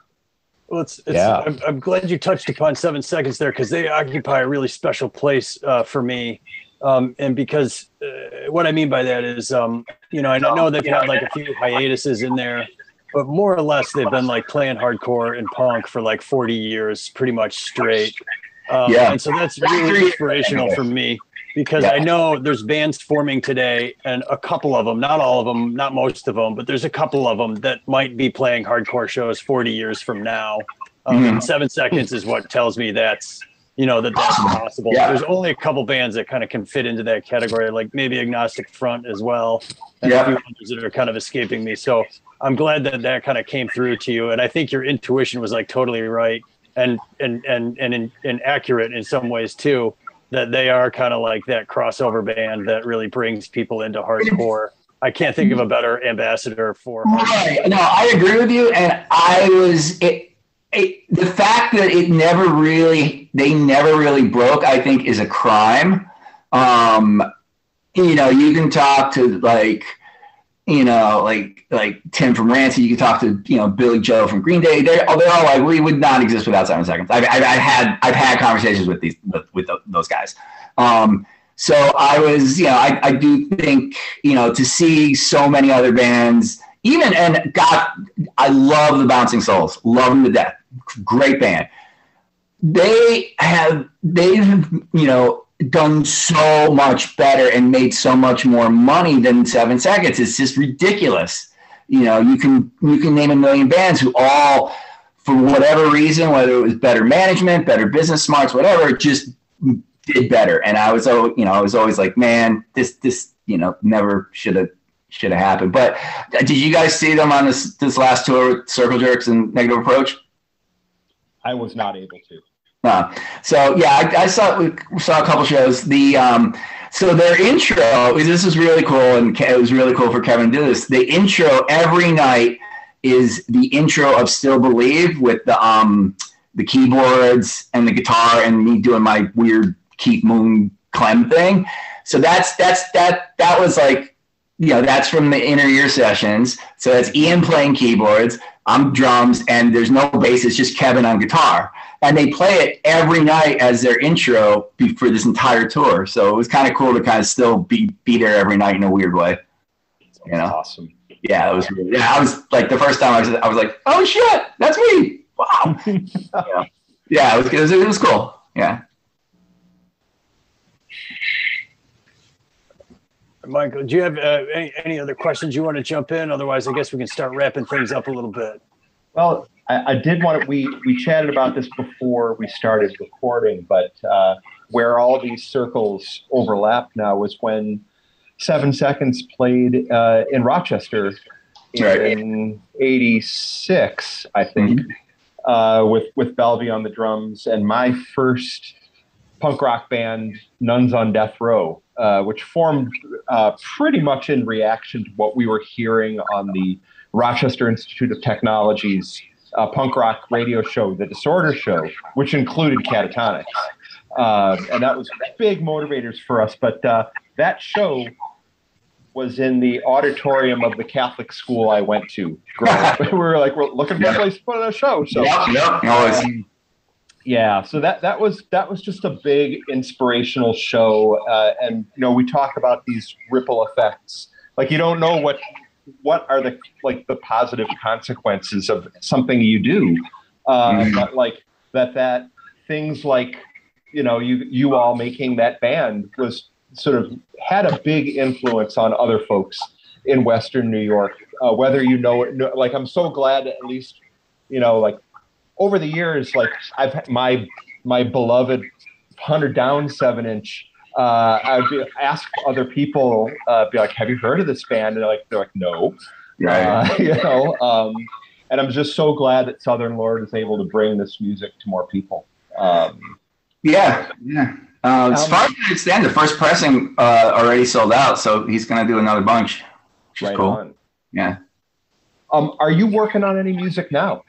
Well, it's, it's yeah. I'm, I'm, glad you touched upon seven seconds there because they occupy a really special place uh, for me. Um, and because uh, what I mean by that is, um, you know, I know they've had like a few hiatuses in there, but more or less they've been like playing hardcore and punk for like 40 years, pretty much straight. Um, yeah. And so that's really inspirational for me because yeah. I know there's bands forming today, and a couple of them, not all of them, not most of them, but there's a couple of them that might be playing hardcore shows 40 years from now. Um, mm-hmm. Seven Seconds is what tells me that's you know that that's possible. Yeah. There's only a couple bands that kind of can fit into that category, like maybe Agnostic Front as well, and yeah. a few others that are kind of escaping me. So I'm glad that that kind of came through to you, and I think your intuition was like totally right and and and and, and, and accurate in some ways too. That they are kind of like that crossover band that really brings people into hardcore. I can't think of a better ambassador for. Right. No, I agree with you, and I was it it, the fact that it never really they never really broke i think is a crime um you know you can talk to like you know like like tim from rancid you can talk to you know Billie Joe from green day they're, they're all like we would not exist without seven seconds i've, I've, I've had i've had conversations with these with, with those guys um so i was you know I, I do think you know to see so many other bands even and God, I love the Bouncing Souls, love them to death. Great band. They have they've you know done so much better and made so much more money than Seven Seconds. It's just ridiculous. You know, you can you can name a million bands who all, for whatever reason, whether it was better management, better business smarts, whatever, just did better. And I was, you know, I was always like, man, this this you know never should have should have happened. But uh, did you guys see them on this this last tour with Circle Jerks and Negative Approach? I was not able to. Uh, so yeah, I, I, saw saw a couple shows. The um, so their intro this is really cool, and it was really cool for Kevin to do this. The intro every night is the intro of Still Believe with the um the keyboards and the guitar and me doing my weird Keith Moon Clem thing. So that's that's that that was like you know, that's from the inner ear sessions. So that's Ian playing keyboards, I'm drums, and there's no bass. It's just Kevin on guitar. And they play it every night as their intro for this entire tour. So it was kind of cool to kind of still be be there every night in a weird way. You know, awesome. Yeah, it was. Really, yeah, I was like the first time I was, I was like, oh shit, that's me. Wow. [laughs] yeah. yeah, it was, it was it was cool. Yeah. Michael, do you have uh, any, any other questions you want to jump in? Otherwise, I guess we can start wrapping things up a little bit. Well, I, I did want to, we, we chatted about this before we started recording, but uh, where all these circles overlap now was when Seven Seconds played uh, in Rochester in '86, I think, mm-hmm. uh, with with Belvy on the drums, and my first punk rock band, Nuns on Death Row, uh, which formed uh, pretty much in reaction to what we were hearing on the Rochester Institute of Technology's uh, punk rock radio show, The Disorder Show, which included Catatonics. Uh, and that was big motivators for us. But uh, that show was in the auditorium of the Catholic school I went to. [laughs] we were like, we're looking for a place to put on a show. So, yep, yep. Um, yeah, so that that was that was just a big inspirational show, uh, and you know we talk about these ripple effects. Like you don't know what what are the like the positive consequences of something you do, uh, mm-hmm. but like that that things like you know you you all making that band was sort of had a big influence on other folks in Western New York. Uh, whether you know it, like I'm so glad at least you know like over the years, like I've my my beloved hundred down seven inch. Uh, I'd be, ask other people, uh, be like, "Have you heard of this band?" And they're like, "They're like, no." Right. Uh, [laughs] you know, um, and I'm just so glad that Southern Lord is able to bring this music to more people. Um, yeah, yeah. Uh, as um, far as I understand, the first pressing uh, already sold out, so he's going to do another bunch, which right is cool. On. Yeah. Um, are you working on any music now?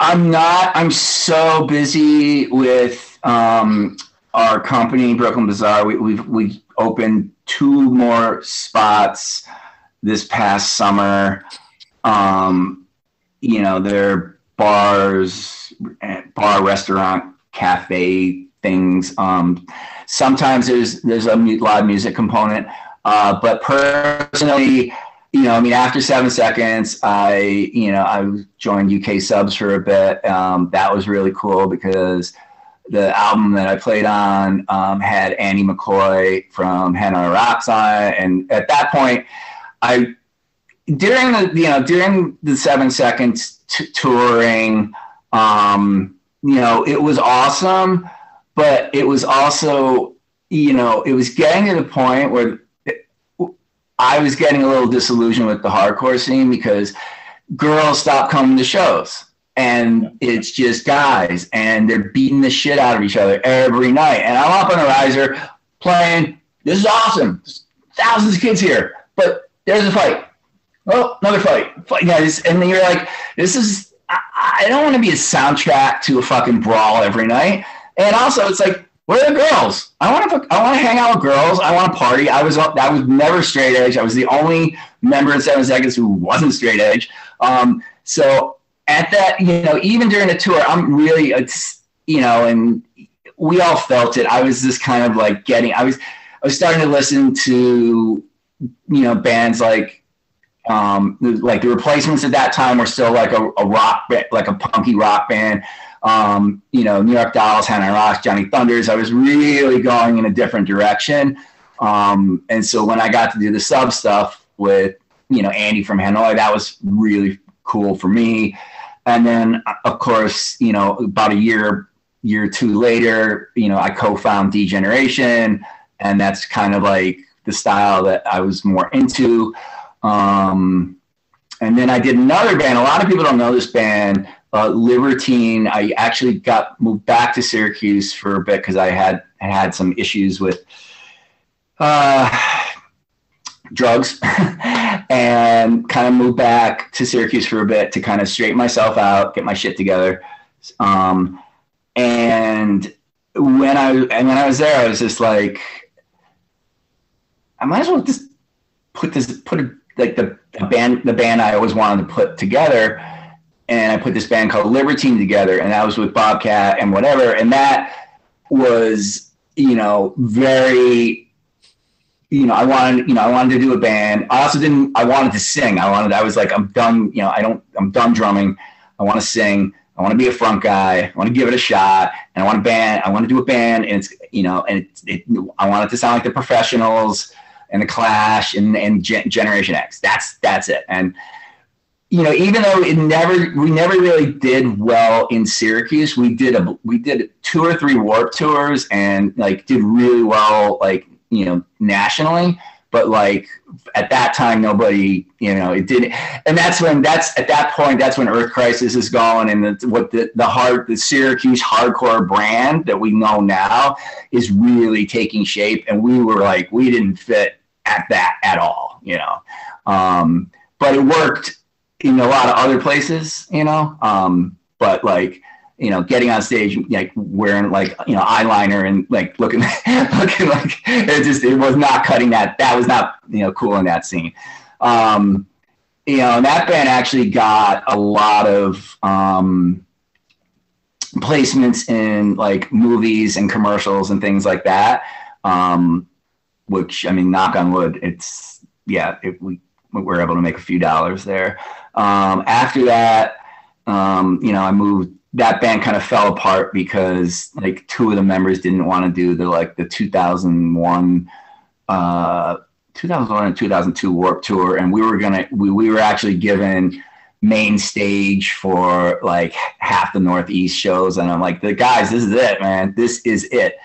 I'm not. I'm so busy with um, our company, Brooklyn Bazaar. We, we've we opened two more spots this past summer. Um, you know, they're bars, bar, restaurant, cafe things. Um, sometimes there's there's a live music component, uh, but personally you know, I mean, after seven seconds, I, you know, I joined UK subs for a bit. Um, that was really cool because the album that I played on um, had Andy McCoy from Hanoi Rocks on it. And at that point, I, during the, you know, during the seven seconds t- touring, um, you know, it was awesome, but it was also, you know, it was getting to the point where I was getting a little disillusioned with the hardcore scene because girls stopped coming to shows and it's just guys and they're beating the shit out of each other every night. And I'm up on a riser playing. This is awesome. There's thousands of kids here, but there's a fight. Oh, another fight. Fight guys. And then you're like, this is, I, I don't want to be a soundtrack to a fucking brawl every night. And also, it's like, where are the girls? I want to. I want to hang out with girls. I want to party. I was. I was never straight edge. I was the only member in Seven Seconds who wasn't straight edge. Um, so at that, you know, even during the tour, I'm really, it's, you know, and we all felt it. I was just kind of like getting. I was. I was starting to listen to, you know, bands like um, like the replacements at that time were still like a, a rock, like a punky rock band um, you know, New York Dolls, Hanoi Rocks, Johnny Thunders. I was really going in a different direction. Um, and so when I got to do the sub stuff with, you know, Andy from Hanoi, that was really cool for me. And then, of course, you know, about a year, year or two later, you know, I co-found D-Generation, and that's kind of like the style that I was more into. Um, and then I did another band. A lot of people don't know this band uh, Libertine. I actually got moved back to Syracuse for a bit because I had had some issues with uh, drugs [laughs] and kind of moved back to Syracuse for a bit to kind of straighten myself out, get my shit together. Um, and when I and when I was there, I was just like, I might as well just put this put a, like the, the band the band I always wanted to put together and I put this band called Libertine together, and that was with Bobcat and whatever, and that was you know very you know, I wanted, you know, I wanted to do a band. I also didn't, I wanted to sing. I wanted, I was like, I'm done, you know, I don't, I'm done drumming. I want to sing. I want to be a front guy. I want to give it a shot. And I want a band. I want to do a band. And it's, you know, and it, it I want it to sound like the professionals and the Clash and, and Generation X. That's, that's it. And, you know, even though it never, we never really did well in Syracuse, we did a, we did two or three Warped tours and like did really well, like you know, nationally. But like at that time, nobody, you know, it didn't. And that's when that's at that point, that's when Earth Crisis is going, and the, what the the hard the Syracuse hardcore brand that we know now is really taking shape. And we were like, we didn't fit at that at all, you know. Um, but it worked in a lot of other places, you know. Um, but like you know, getting on stage, like wearing like, you know, eyeliner and like looking, [laughs] looking like it just, it was not cutting that. That was not, you know, cool in that scene. Um, you know, and that band actually got a lot of, um, placements in like movies and commercials and things like that. Um, which I mean, knock on wood, it's yeah, it, we, we were able to make a few dollars there. Um, after that, um, you know, I moved that band kind of fell apart because like two of the members didn't want to do the like the 2001 uh 2001 and 2002 Warped tour and we were gonna we, we were actually given main stage for like half the northeast shows and i'm like the guys this is it man. This is it.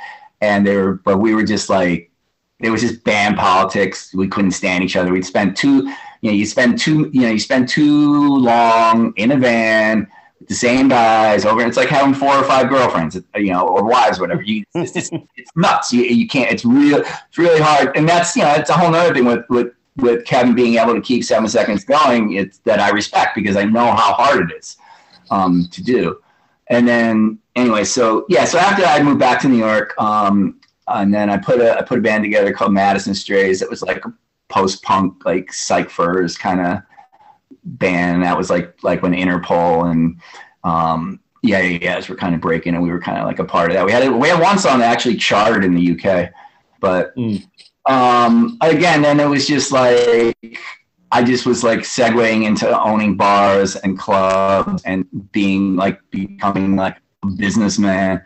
And they were but we were just like it was just band politics. We couldn't stand each other. We'd spend two you know you spend two you know you spend too long in a van with the same guys over. It's like having four or five girlfriends, you know, or wives, whatever. You, [laughs] it's, just, it's nuts. You, you can't. It's real. It's really hard, and that's you know, it's a whole other thing with with with Kevin being able to keep seven seconds going. It's that I respect because I know how hard it is um, to do. And then anyway, so yeah, so after I moved back to New York, um, and then I put a I put a band together called Madison Strays. It was like post punk, like Psych Furs kind of band. That was like like when Interpol and um, Yeah Yeah Yeahs, we're kind of breaking, and we were kind of like a part of that. We had we had one song that actually charted in the UK, but mm. um, again, then it was just like I just was like segueing into owning bars and clubs and being like becoming like a businessman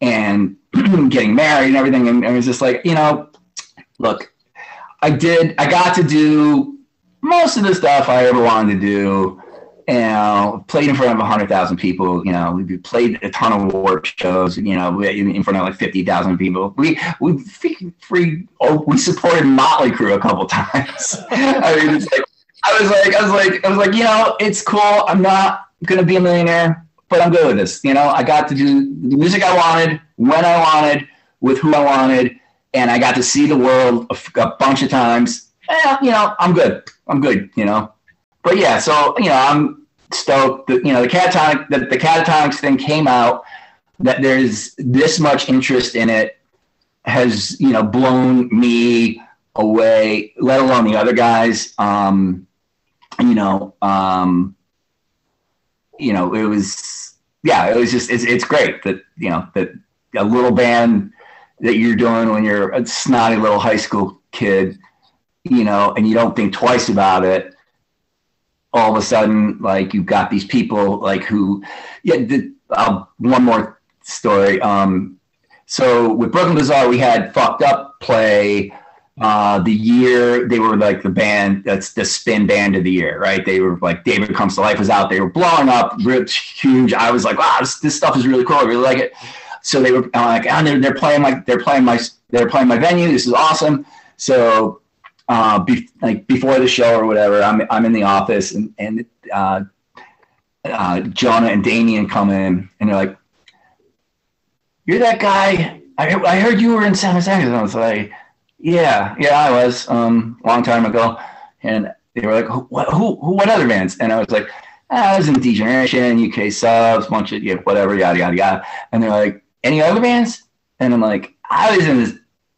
and [clears throat] getting married and everything. And it was just like, you know, look, I did, I got to do most of the stuff I ever wanted to do. Know, played in front of 100,000 people. You know, we played a ton of Warped shows. You know, in front of like 50,000 people. We we free. Oh, we supported Motley Crue a couple [laughs] times. I mean, like I was like I was like I was like you know it's cool. I'm not gonna be a millionaire, but I'm good with this. You know, I got to do the music I wanted when I wanted with who I wanted, and I got to see the world a, a bunch of times eh, you know, I'm good. I'm good, you know. But yeah, so you know, I'm stoked that you know the catatonic the, the catatonics thing came out that there's this much interest in it has you know blown me away, let alone the other guys. Um, you know, um, you know, it was yeah, it was just it's it's great that you know that a little band that you're doing when you're a snotty little high school kid you know, and you don't think twice about it, all of a sudden, like you've got these people like who, yeah. The, uh, one more story. Um, so with Brooklyn Bazaar, we had fucked up play. Uh, the year they were like the band that's the spin band of the year, right? They were like David Comes to Life was out. They were blowing up, rich, huge. I was like, wow, this, this stuff is really cool. I really like it. So they were like, and they're, they're playing my they're playing my they're playing my venue. This is awesome. So uh, be, like before the show or whatever, I'm I'm in the office and and uh, uh, Jonah and Damian come in and they're like, "You're that guy. I I heard you were in San Jose." And I was like, "Yeah, yeah, I was um, long time ago." And they were like, "What? Who? Who? What other bands?" And I was like, ah, "I was in D-Generation, UK Subs, bunch of yeah, whatever, yada yada yada." And they're like, "Any other bands?" And I'm like, "I was in this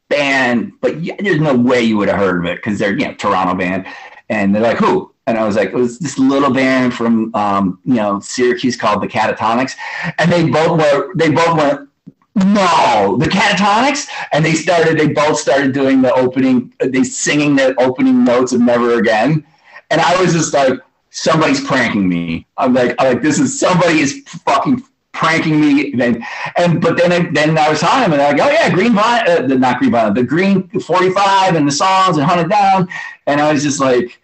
band, but yeah, there's no way you would have heard of it because they're you know Toronto band. And they're like, who? And I was like, it was this little band from, um, you know, Syracuse called the Catatonics. And they both were, they both went, no, the Catatonics. And they started, they both started doing the opening, they singing the opening notes of Never Again. And I was just like, somebody's pranking me. I'm like, I'm like, this is somebody is fucking pranking me. And, and but then I, then I was on him and I go, oh yeah, Green Vine, uh, the, not Green Vine, the Green 45 and the songs and Hunt It Down. And I was just like,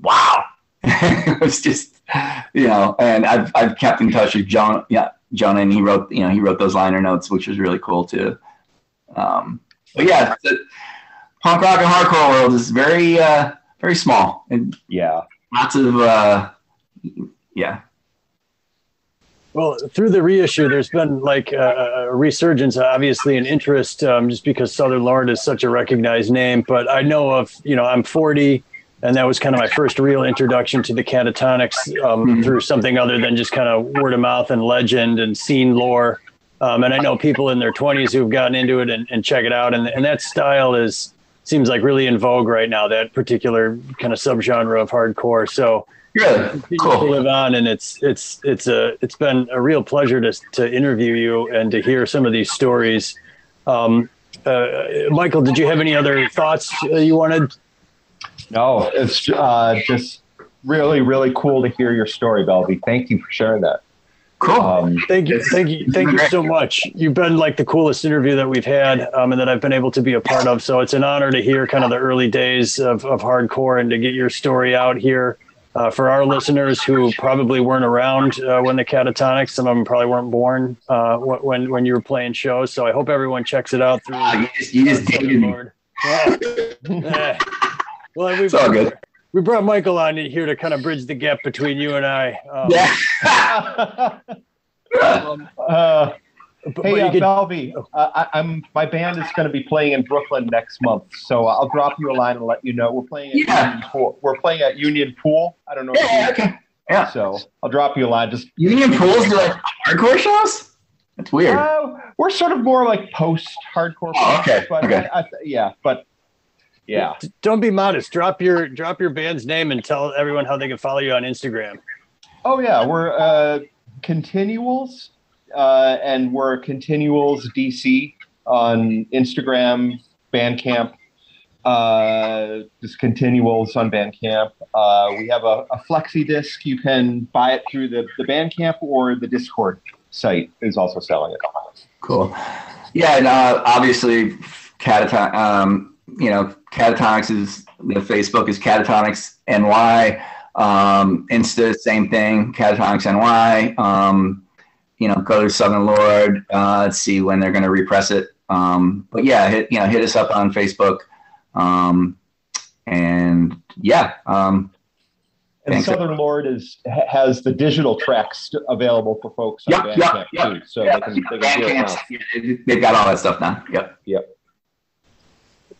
wow. [laughs] it was just, you know, and I've, I've kept in touch with John, yeah, Jonah, and he wrote, you know, he wrote those liner notes, which was really cool too. Um, but yeah, the punk rock and hardcore world is very, uh, very small and Yeah. lots of, uh, yeah, Well, through the reissue, there's been like a, a resurgence, obviously, in interest, um, just because Southern Lord is such a recognized name. But I know of, you know, I'm 40, and that was kind of my first real introduction to the Catatonics um, through something other than just kind of word of mouth and legend and scene lore. Um, and I know people in their 20s who've gotten into it and, and check it out, and, and that style is seems like really in vogue right now. That particular kind of subgenre of hardcore. So good, continue to cool. live on and it's it's it's a it's been a real pleasure to to interview you and to hear some of these stories um uh, michael did you have any other thoughts uh, you wanted No, it's uh, just really, really cool to hear your story, Belvy. Thank you for sharing that. Cool. Um, thank you thank you thank you so much you've been like the coolest interview that we've had um, and that i've been able to be a part of so it's an honor to hear kind of the early days of, of hardcore and to get your story out here uh, for our listeners who probably weren't around uh, when the catatonics some of them probably weren't born uh, when when you were playing shows so i hope everyone checks it out through Wow, you just, you just dated me. Yeah. [laughs] Yeah. well we It's all good. we brought michael on here to kind of bridge the gap between you and i um, Yeah. [laughs] [laughs] um, uh, but- but hey, you uh, could- Belvy, uh, I, I'm my band is going to be playing in Brooklyn next month, so I'll drop you a line and let you know. We're playing at Yeah. Union Pool. We're playing at Union Pool. I don't know. if yeah, you- okay. Yeah. So I'll drop you a line. Just Union pools do like hardcore shows? That's weird. uh, we're sort of more like post hardcore. Oh, okay, But okay. I, I, yeah, but yeah. don't be modest drop your drop your band's name and tell everyone how they can follow you on instagram Oh yeah, we're uh, Continuals, uh, and we're Continuals DC on Instagram, Bandcamp. Uh, just Continuals on Bandcamp. Uh, we have a, a flexi disc. You can buy it through the the Bandcamp or the Dischord site is also selling it. Cool. Yeah, and uh, obviously, cataton. Um, you know, catatonics is the Facebook is catatonics NY. Um, Insta, same thing, catatonics NY. Um, you know, go to Southern Lord. Uh, let's see when they're going to repress it. Um, but yeah, hit you know hit us up on Facebook. Um, and yeah, um, And Thanks. Southern Lord is has the digital tracks available for folks on Yep, Bandcamp yep, too, so yeah, they can they can do it Bandcamps, now. yeah, they- they've got all that stuff now. Yep. Yep.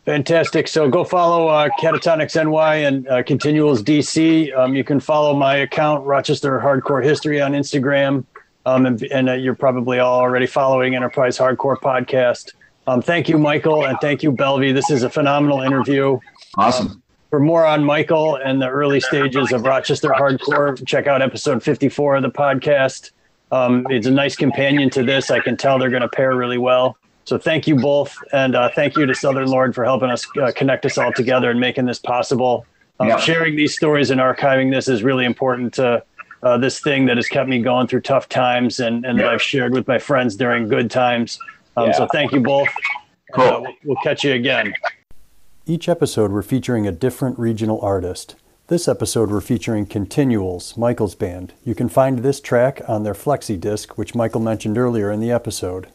Fantastic. So go follow uh, Catatonics NY and uh, Continuals DC. Um, you can follow my account, Rochester Hardcore History, on Instagram. Um, and and uh, you're probably all already following Enterprise Hardcore Podcast. Um, thank you, Michael, and thank you, Belvy. This is a phenomenal interview. Awesome. For more on Michael and the early stages of Rochester Hardcore, check out episode 54 of the podcast. Um, it's a nice companion to this. I can tell they're going to pair really well. So thank you both, and uh, thank you to Southern Lord for helping us uh, connect us all together and making this possible. Um. Sharing these stories and archiving this is really important to uh, this thing that has kept me going through tough times and, and that I've shared with my friends during good times. Um, So thank you both. Cool. uh, we'll- we'll catch you again. Each episode, we're featuring a different regional artist. This episode, we're featuring Continuals, Michael's band. You can find this track on their Flexi disc, which Michael mentioned earlier in the episode.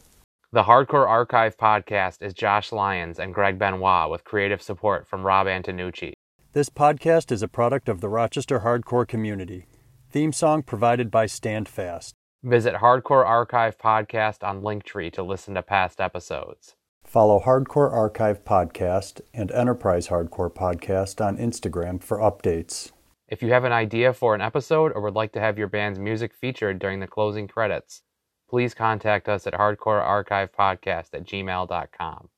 The Hardcore Archive podcast is Josh Lyons and Greg Benoit with creative support from Rob Antonucci. This podcast is a product of the Rochester hardcore community. Theme song provided by Standfast. Visit Hardcore Archive Podcast on Linktree to listen to past episodes. Follow Hardcore Archive Podcast and Enterprise Hardcore Podcast on Instagram for updates. If you have an idea for an episode or would like to have your band's music featured during the closing credits, please contact us at hardcorearchivepodcast at gmail.com.